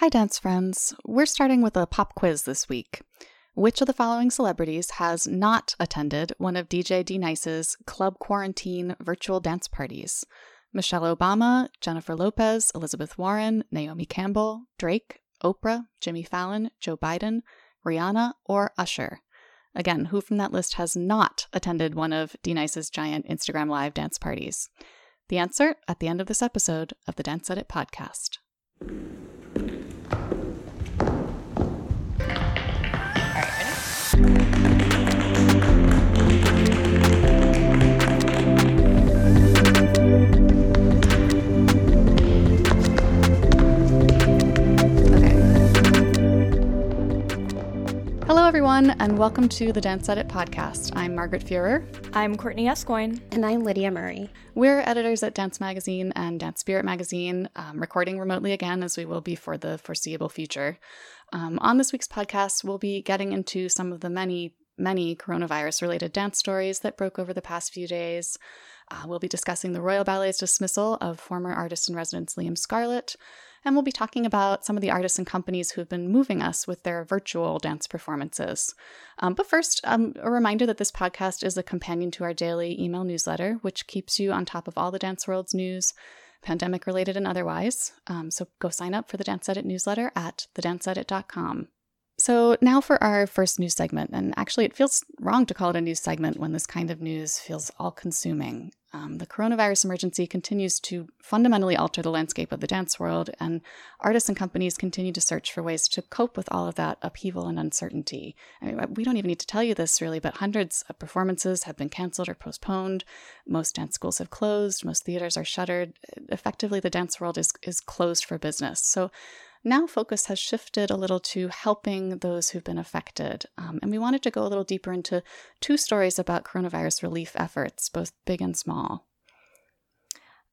Hi, dance friends. We're starting with a pop quiz this week. Which of the following celebrities has not attended one of DJ D Nice's Club Quarantine virtual dance parties? Michelle Obama, Jennifer Lopez, Elizabeth Warren, Naomi Campbell, Drake, Oprah, Jimmy Fallon, Joe Biden, Rihanna, or Usher? Again, who from that list has not attended one of D Nice's giant Instagram Live dance parties? The answer at the end of this episode of the Dance Edit podcast. Everyone, and welcome to the Dance Edit podcast. I'm Margaret Fuhrer. I'm Courtney Escoyne. And I'm Lydia Murray. We're editors at Dance Magazine and Dance Spirit Magazine, um, recording remotely again as we will be for the foreseeable future. Um, on this week's podcast, we'll be getting into some of the many, many coronavirus related dance stories that broke over the past few days. Uh, we'll be discussing the Royal Ballet's dismissal of former artist in residence Liam Scarlett and we'll be talking about some of the artists and companies who have been moving us with their virtual dance performances. Um, but first, um, a reminder that this podcast is a companion to our daily email newsletter, which keeps you on top of all the dance world's news, pandemic related and otherwise. Um, so go sign up for the Dance Edit newsletter at thedanceedit.com. So, now for our first news segment. And actually, it feels wrong to call it a news segment when this kind of news feels all consuming. Um, the coronavirus emergency continues to fundamentally alter the landscape of the dance world, and artists and companies continue to search for ways to cope with all of that upheaval and uncertainty. I mean, we don't even need to tell you this really, but hundreds of performances have been canceled or postponed. Most dance schools have closed, most theaters are shuttered. Effectively, the dance world is, is closed for business. So, now focus has shifted a little to helping those who've been affected. Um, and we wanted to go a little deeper into two stories about coronavirus relief efforts, both big and small.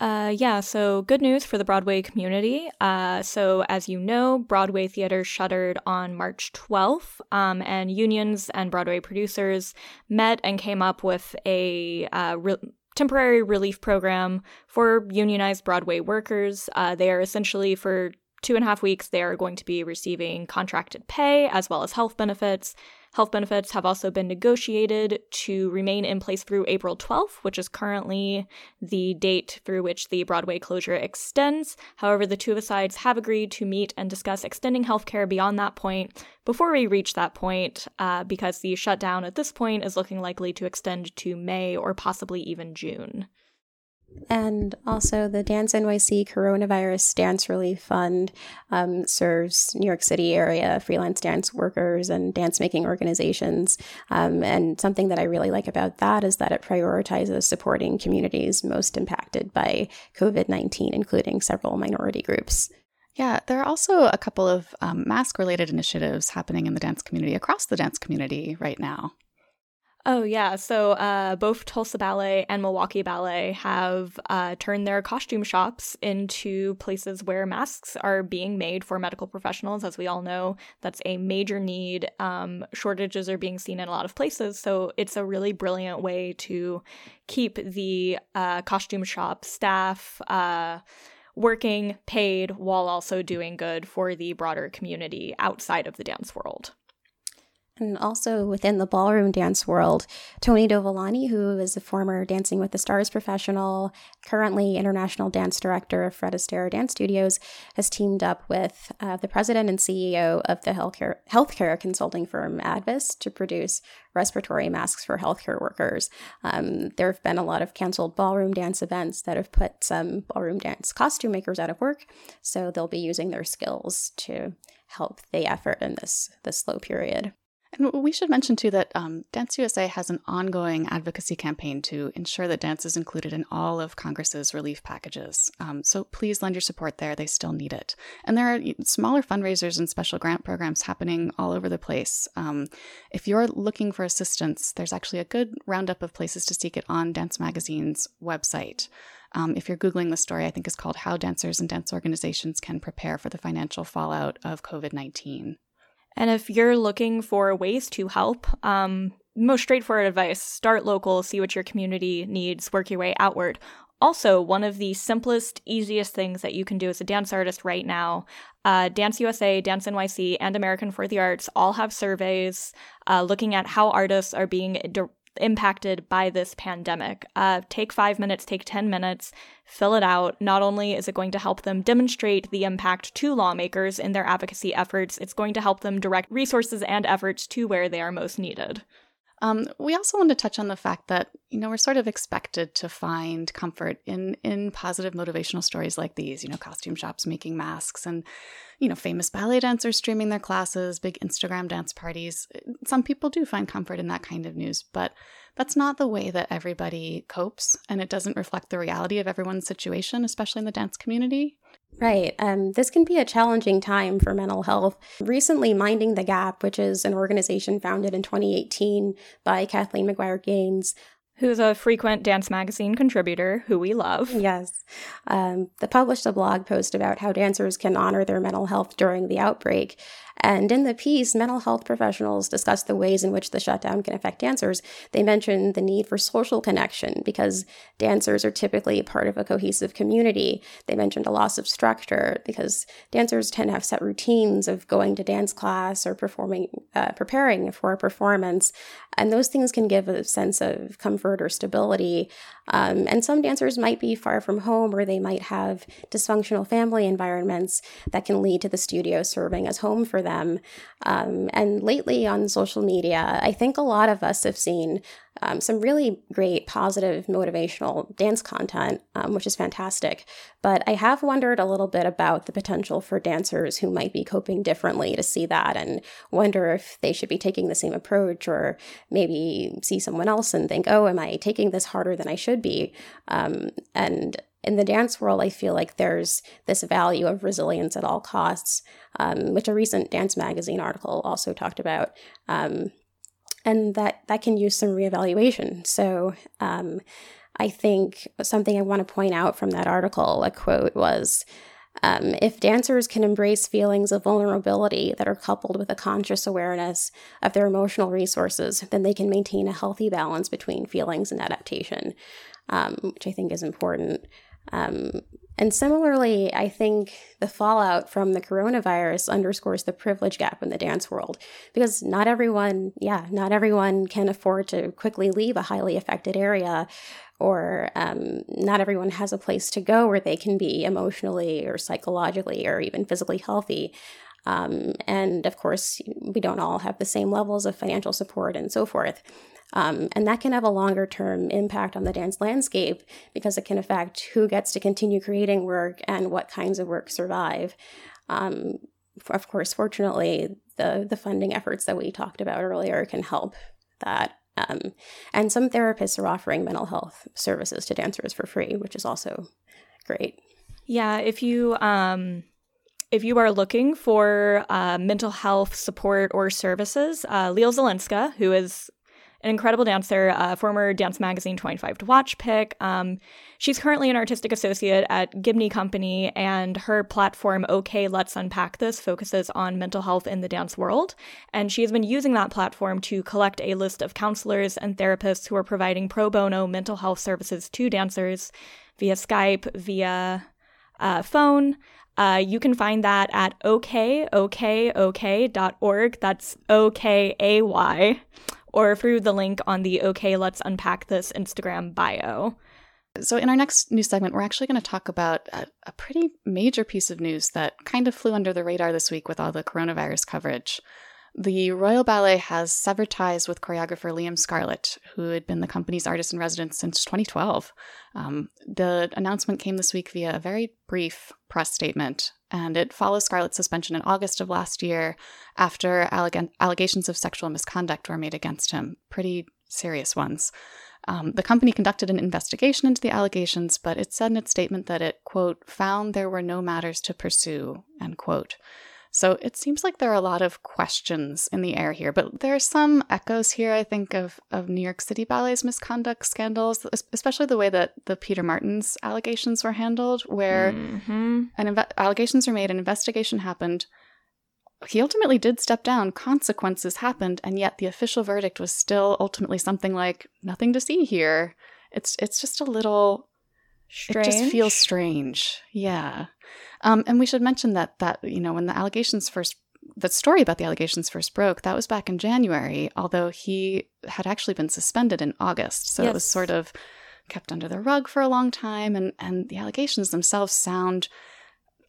Uh, yeah, so good news for the Broadway community. Uh, so, as you know, Broadway Theater shuttered on March 12th, um, and unions and Broadway producers met and came up with a uh, re- temporary relief program for unionized Broadway workers. Uh, they are essentially for two and a half weeks, they are going to be receiving contracted pay as well as health benefits. Health benefits have also been negotiated to remain in place through April 12th, which is currently the date through which the Broadway closure extends. However, the two of the sides have agreed to meet and discuss extending healthcare beyond that point before we reach that point, uh, because the shutdown at this point is looking likely to extend to May or possibly even June. And also, the Dance NYC Coronavirus Dance Relief Fund um, serves New York City area freelance dance workers and dance making organizations. Um, and something that I really like about that is that it prioritizes supporting communities most impacted by COVID 19, including several minority groups. Yeah, there are also a couple of um, mask related initiatives happening in the dance community, across the dance community right now. Oh, yeah. So uh, both Tulsa Ballet and Milwaukee Ballet have uh, turned their costume shops into places where masks are being made for medical professionals. As we all know, that's a major need. Um, shortages are being seen in a lot of places. So it's a really brilliant way to keep the uh, costume shop staff uh, working, paid, while also doing good for the broader community outside of the dance world. And also within the ballroom dance world, Tony Dovolani, who is a former Dancing with the Stars professional, currently international dance director of Fred Astaire Dance Studios, has teamed up with uh, the president and CEO of the healthcare, healthcare consulting firm Advis to produce respiratory masks for healthcare workers. Um, there have been a lot of canceled ballroom dance events that have put some ballroom dance costume makers out of work, so they'll be using their skills to help the effort in this this slow period. And we should mention too that um, Dance USA has an ongoing advocacy campaign to ensure that dance is included in all of Congress's relief packages. Um, so please lend your support there; they still need it. And there are smaller fundraisers and special grant programs happening all over the place. Um, if you're looking for assistance, there's actually a good roundup of places to seek it on Dance Magazine's website. Um, if you're Googling the story, I think is called How Dancers and Dance Organizations Can Prepare for the Financial Fallout of COVID 19. And if you're looking for ways to help, um, most straightforward advice start local, see what your community needs, work your way outward. also, one of the simplest, easiest things that you can do as a dance artist right now, uh, Dance USA, Dance NYC, and American for the Arts all have surveys uh, looking at how artists are being impacted by this pandemic. Uh, take five minutes, take 10 minutes, fill it out. Not only is it going to help them demonstrate the impact to lawmakers in their advocacy efforts, it's going to help them direct resources and efforts to where they are most needed. Um, we also want to touch on the fact that you know we're sort of expected to find comfort in in positive motivational stories like these. You know, costume shops making masks, and you know, famous ballet dancers streaming their classes, big Instagram dance parties. Some people do find comfort in that kind of news, but that's not the way that everybody copes, and it doesn't reflect the reality of everyone's situation, especially in the dance community. Right. Um, this can be a challenging time for mental health. Recently, Minding the Gap, which is an organization founded in 2018 by Kathleen McGuire Gaines, who's a frequent dance magazine contributor who we love. Yes. Um, they published a blog post about how dancers can honor their mental health during the outbreak. And in the piece, mental health professionals discuss the ways in which the shutdown can affect dancers. They mention the need for social connection because dancers are typically part of a cohesive community. They mentioned a loss of structure because dancers tend to have set routines of going to dance class or performing, uh, preparing for a performance. And those things can give a sense of comfort or stability. Um, and some dancers might be far from home or they might have dysfunctional family environments that can lead to the studio serving as home for them. Um, and lately on social media, I think a lot of us have seen um, some really great, positive, motivational dance content, um, which is fantastic. But I have wondered a little bit about the potential for dancers who might be coping differently to see that and wonder if they should be taking the same approach or maybe see someone else and think, oh, am I taking this harder than I should be? Um, and in the dance world, I feel like there's this value of resilience at all costs, um, which a recent dance magazine article also talked about. Um, and that, that can use some reevaluation. So um, I think something I want to point out from that article, a quote was, um, if dancers can embrace feelings of vulnerability that are coupled with a conscious awareness of their emotional resources, then they can maintain a healthy balance between feelings and adaptation, um, which I think is important. Um, and similarly, I think the fallout from the coronavirus underscores the privilege gap in the dance world because not everyone, yeah, not everyone can afford to quickly leave a highly affected area, or um, not everyone has a place to go where they can be emotionally or psychologically or even physically healthy. Um, and of course, we don't all have the same levels of financial support and so forth. Um, and that can have a longer term impact on the dance landscape because it can affect who gets to continue creating work and what kinds of work survive. Um, of course, fortunately, the, the funding efforts that we talked about earlier can help that. Um, and some therapists are offering mental health services to dancers for free, which is also great. Yeah, if you um, if you are looking for uh, mental health support or services, uh, Leo Zelenska, who is an incredible dancer, uh, former Dance Magazine 25 to Watch pick. Um, she's currently an artistic associate at Gibney Company, and her platform, OK, Let's Unpack This, focuses on mental health in the dance world. And she has been using that platform to collect a list of counselors and therapists who are providing pro bono mental health services to dancers via Skype, via uh, phone. Uh, you can find that at okokok.org. OK, OK, That's O K A Y or through the link on the OK, Let's Unpack This Instagram bio. So, in our next news segment, we're actually going to talk about a, a, pretty major piece of news that kind of flew under the radar this week with all the coronavirus coverage. The Royal Ballet has severed ties with choreographer Liam Scarlett, who had been the company's artist in residence since 2012. Um, the announcement came this week via a very brief press statement, and it follows Scarlett's suspension in August of last year after alleg- allegations of sexual misconduct were made against him, pretty serious ones. Um, the company conducted an investigation into the allegations, but it said in its statement that it, quote, found there were no matters to pursue, end quote. So it seems like there are a lot of questions in the air here, but there are some echoes here, I think, of, of New York City Ballet's misconduct scandals, especially the way that the Peter Martins allegations were handled, where mm-hmm. an inve- allegations were made, an investigation happened. He ultimately did step down, consequences happened, and yet the official verdict was still ultimately something like nothing to see here. It's it's just a little strange. It just feels strange. Yeah. Um, and we should mention that that you know when the allegations first the story about the allegations first broke, that was back in January, although he had actually been suspended in August. So Yes. it was sort of kept under the rug for a long time and and the allegations themselves sound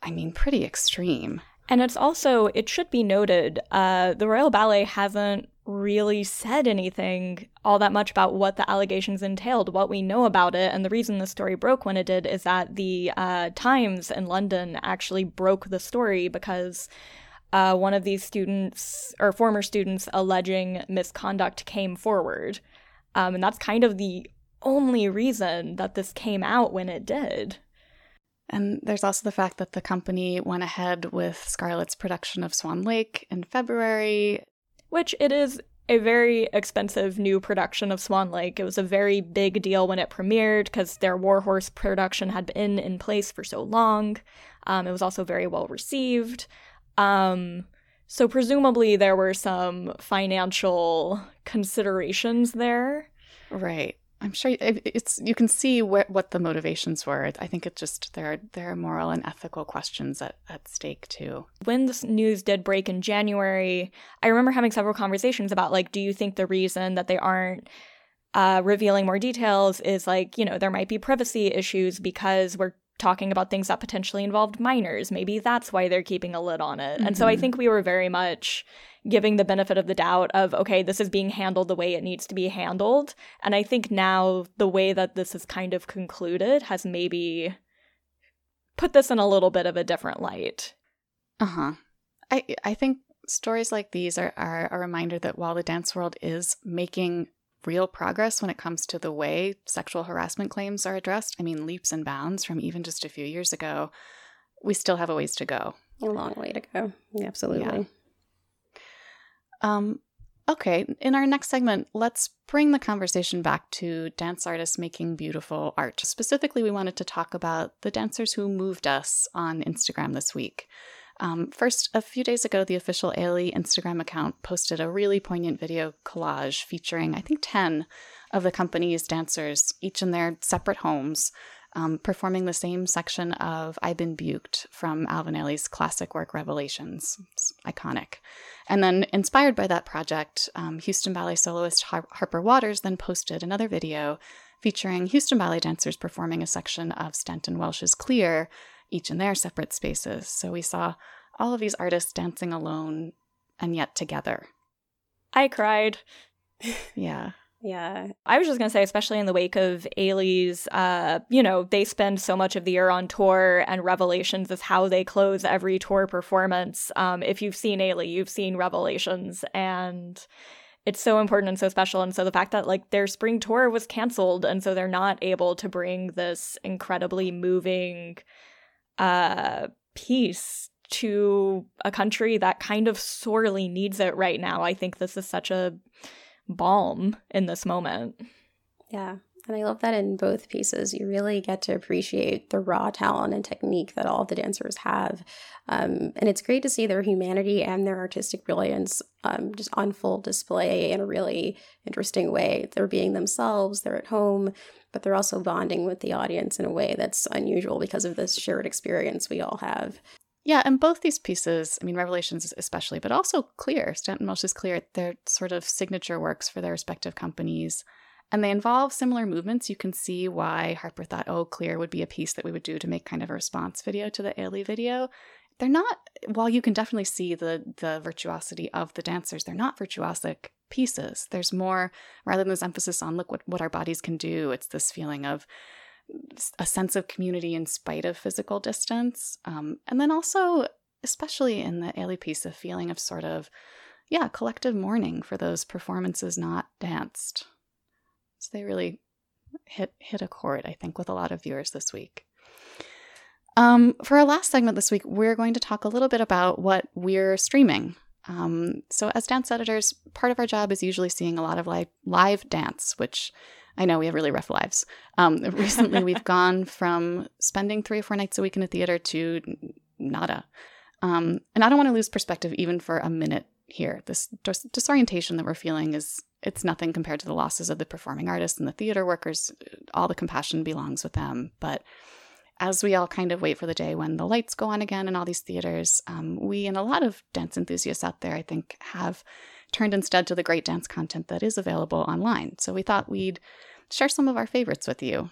I mean pretty extreme. And it's also, it should be noted, uh, the Royal Ballet hasn't really said anything all that much about what the allegations entailed, what we know about it. And the reason the story broke when it did is that the uh, Times in London actually broke the story because uh, one of these students or former students alleging misconduct came forward. Um, and that's kind of the only reason that this came out when it did. And there's also the fact that the company went ahead with Scarlett's production of Swan Lake in February. Which it is a very expensive new production of Swan Lake. It was a very big deal when it premiered because their Warhorse production had been in place for so long. Um, it was also very well received. Um, so presumably there were some financial considerations there. Right. I'm sure it's you can see where, what the motivations were. I think it's just there are there are moral and ethical questions at, at stake too. when this news did break in January, I remember having several conversations about like, do you think the reason that they aren't uh, revealing more details is like, you know, there might be privacy issues because we're talking about things that potentially involved minors. Maybe that's why they're keeping a lid on it. And so I Mhm. think we were very much giving the benefit of the doubt of, okay, this is being handled the way it needs to be handled. And I think now the way that this is kind of concluded has maybe put this in a little bit of a different light. Uh huh. I I think stories like these are, are a reminder that while the dance world is making real progress when it comes to the way sexual harassment claims are addressed, I mean leaps and bounds from even just a few years ago, we still have a ways to go. A long way to go. Absolutely. Um, okay, in our next segment, let's bring the conversation back to dance artists making beautiful art. Specifically, we wanted to talk about the dancers who moved us on Instagram this week. Um, first, a few days ago, the official Ailey Instagram account posted a really poignant video collage featuring, I think, 10 of the company's dancers, each in their separate homes, um, performing the same section of I've Been Buked from Alvin Ailey's classic work Revelations. It's iconic. And then, inspired by that project, um, Houston Ballet soloist Har- Harper Waters then posted another video featuring Houston Ballet dancers performing a section of Stanton Welch's Clear, each in their separate spaces. So we saw all of these artists dancing alone and yet together. I cried. Yeah. Yeah. I was just gonna say, especially in the wake of Ailey's, uh, you know, they spend so much of the year on tour, and Revelations is how they close every tour performance. Um, if you've seen Ailey, you've seen Revelations, and it's so important and so special. And so the fact that like their spring tour was canceled, and so they're not able to bring this incredibly moving, piece to a country that kind of sorely needs it right now. I think this is such a balm in this moment. Yeah. And I love that in both pieces, you really get to appreciate the raw talent and technique that all of the dancers have. Um, and it's great to see their humanity and their artistic brilliance um, just on full display in a really interesting way. They're being themselves, they're at home, but they're also bonding with the audience in a way that's unusual because of this shared experience we all have. Yeah, and both these pieces, I mean, Revelations especially, but also Clear, Stanton Welch is Clear, they're sort of signature works for their respective companies. And they involve similar movements. You can see why Harper thought, oh, Clear would be a piece that we would do to make kind of a response video to the Ailey video. They're not, while you can definitely see the the virtuosity of the dancers, they're not virtuosic pieces. There's more, rather than this emphasis on look what, what our bodies can do, it's this feeling of a sense of community in spite of physical distance. Um, and then also, especially in the Ailey piece, a feeling of sort of, yeah, collective mourning for those performances not danced. So they really hit hit a chord, I think, with a lot of viewers this week. Um, for our last segment this week, we're going to talk a little bit about what we're streaming. Um, so, as dance editors, part of our job is usually seeing a lot of live, live dance, which I know we have really rough lives. Um, recently, we've gone from spending three or four nights a week in a theater to nada. Um, and I don't want to lose perspective even for a minute here. This dis- disorientation that we're feeling is it's nothing compared to the losses of the performing artists and the theater workers. All the compassion belongs with them. But as we all kind of wait for the day when the lights go on again in all these theaters, um, we and a lot of dance enthusiasts out there, I think, have turned instead to the great dance content that is available online. So we thought we'd share some of our favorites with you.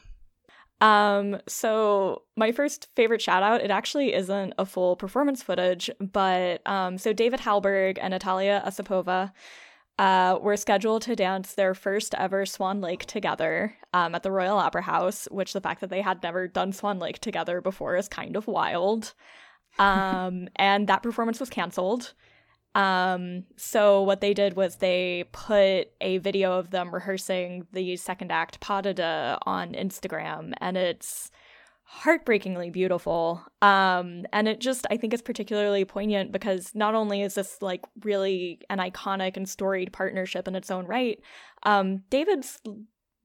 Um, so my first favorite shout out, it actually isn't a full performance footage, but um, so David Hallberg and Natalia Osipova uh, were scheduled to dance their first ever Swan Lake together um, at the Royal Opera House, which the fact that they had never done Swan Lake together before is kind of wild. Um, and that performance was canceled. Um, so what they did was they put a video of them rehearsing the second act pas de deux on Instagram, and it's heartbreakingly beautiful. Um, and it just I think is particularly poignant because not only is this like really an iconic and storied partnership in its own right, um, David's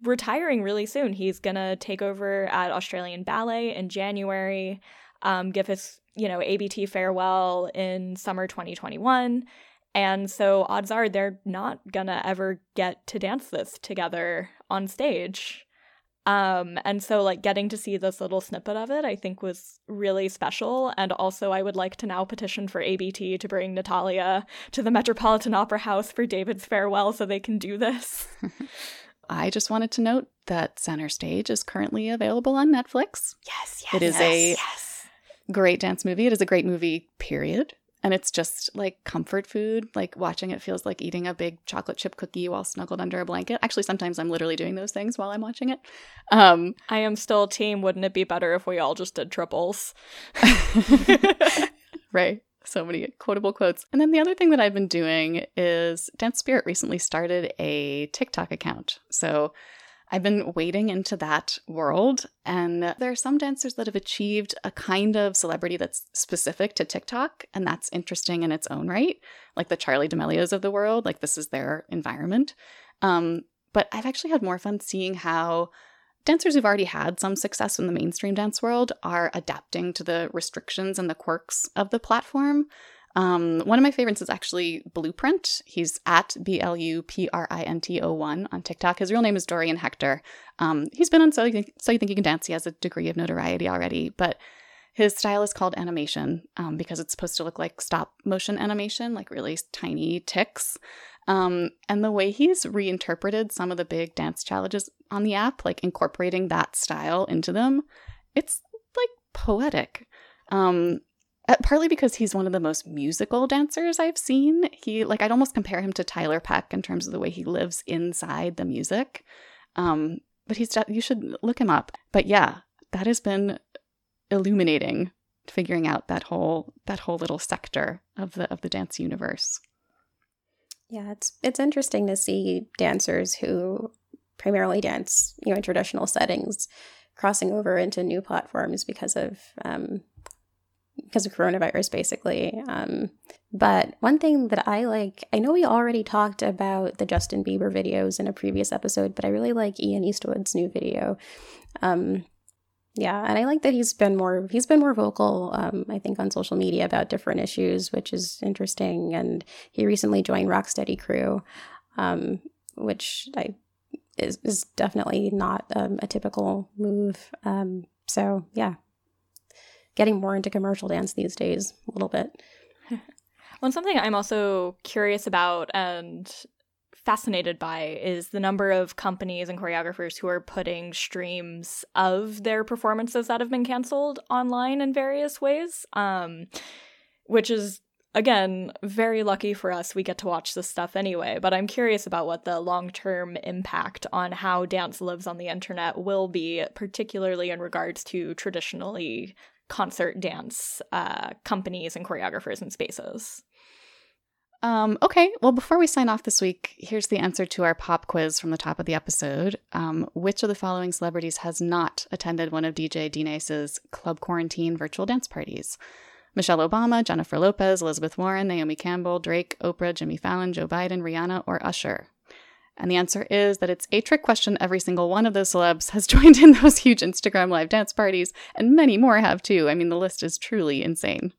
retiring really soon. He's gonna take over at Australian Ballet in January, um, give his you know ABT farewell in summer 2021. And so odds are they're not gonna ever get to dance this together on stage. Um, and so like getting to see this little snippet of it, I think was really special. And also I would like to now petition for ABT to bring Natalia to the Metropolitan Opera House for David's farewell so they can do this. I just wanted to note that Center Stage is currently available on Netflix. Yes, yes. It is yes, a yes. great dance movie. It is a great movie, period and it's just like comfort food. Like watching it feels like eating a big chocolate chip cookie while snuggled under a blanket. Actually, sometimes I'm literally doing those things while I'm watching it. Um, I am still team. Wouldn't it be better if we all just did triples? right. So many quotable quotes. And then the other thing that I've been doing is Dance Spirit recently started a TikTok account. So I've been wading into that world, and there are some dancers that have achieved a kind of celebrity that's specific to TikTok, and that's interesting in its own right. Like the Charlie D'Amelios of the world, like this is their environment. Um, but I've actually had more fun seeing how dancers who've already had some success in the mainstream dance world are adapting to the restrictions and the quirks of the platform. Um, one of my favorites is actually Blueprint. He's at B L U P R I N T O 1 on TikTok. His real name is Dorian Hector. Um, he's been on so you, think, so you Think You Can Dance. He has a degree of notoriety already, but his style is called animation um, because it's supposed to look like stop motion animation, like really tiny ticks. Um, and the way he's reinterpreted some of the big dance challenges on the app, like incorporating that style into them, it's like poetic. Um, partly because he's one of the most musical dancers I've seen. He like I'd almost compare him to Tiler Peck in terms of the way he lives inside the music. Um, but he's you should look him up. But yeah, that has been illuminating figuring out that whole that whole little sector of the of the dance universe. Yeah, it's it's interesting to see dancers who primarily dance, you know, in traditional settings crossing over into new platforms because of um, because of coronavirus, basically. Um, but one thing that I like, I know we already talked about the Justin Bieber videos in a previous episode, but I really like Ian Eastwood's new video. Um, yeah, and I like that he's been more he's been more vocal. Um, I think on social media about different issues, which is interesting. And he recently joined Rocksteady Crew, um, which I is is definitely not um, a typical move. Um, so yeah, getting more into commercial dance these days a little bit. well, something I'm also curious about and fascinated by is the number of companies and choreographers who are putting streams of their performances that have been canceled online in various ways. Um, which is again, very lucky for us, we get to watch this stuff anyway. But I'm curious about what the long term impact on how dance lives on the internet will be, particularly in regards to traditionally concert dance uh, companies and choreographers and spaces. Um, okay, well, before we sign off this week, here's the answer to our pop quiz from the top of the episode. Um, which of the following celebrities has not attended one of DJ D-Nice's Club Quarantine virtual dance parties? Michelle Obama, Jennifer Lopez, Elizabeth Warren, Naomi Campbell, Drake, Oprah, Jimmy Fallon, Joe Biden, Rihanna, or Usher? And the answer is that it's a trick question. Every single one of those celebs has joined in those huge Instagram live dance parties, and many more have too. I mean, the list is truly insane.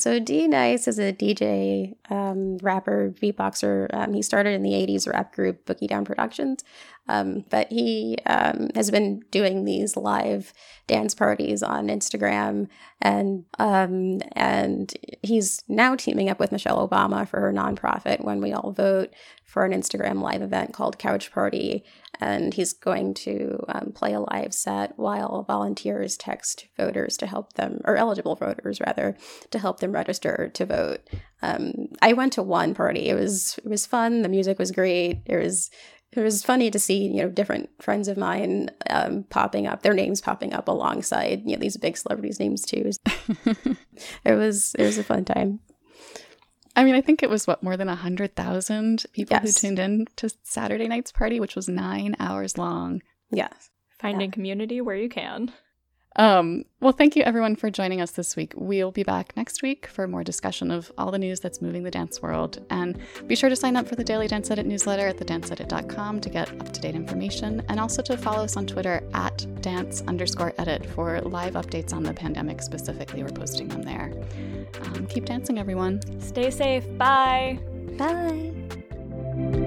So D Nice is a DJ, um, rapper, beatboxer. Um, he started in the '80s rap group Boogie Down Productions, um, but he um, has been doing these live dance parties on Instagram, and um, and he's now teaming up with Michelle Obama for her nonprofit When We All Vote for an Instagram live event called Couch Party, and he's going to um, play a live set while volunteers text voters to help them, or eligible voters rather, to help them register to vote. Um, I went to one party. It was it was fun. The music was great. It was it was funny to see you know different friends of mine um, popping up, their names popping up alongside you know these big celebrities' names too. it was it was a fun time. I mean, I think it was what more than a hundred thousand people yes. who tuned in to Saturday night's party, which was nine hours long. Yes, finding yeah. community where you can. Um, well, thank you everyone for joining us this week. We'll be back next week for more discussion of all the news that's moving the dance world. And be sure to sign up for the Daily Dance Edit newsletter at thedanceedit.com to get up to date information, and also to follow us on Twitter at dance underscore edit for live updates on the pandemic specifically. We're posting them there. Keep dancing, everyone. Stay safe. Bye. Bye.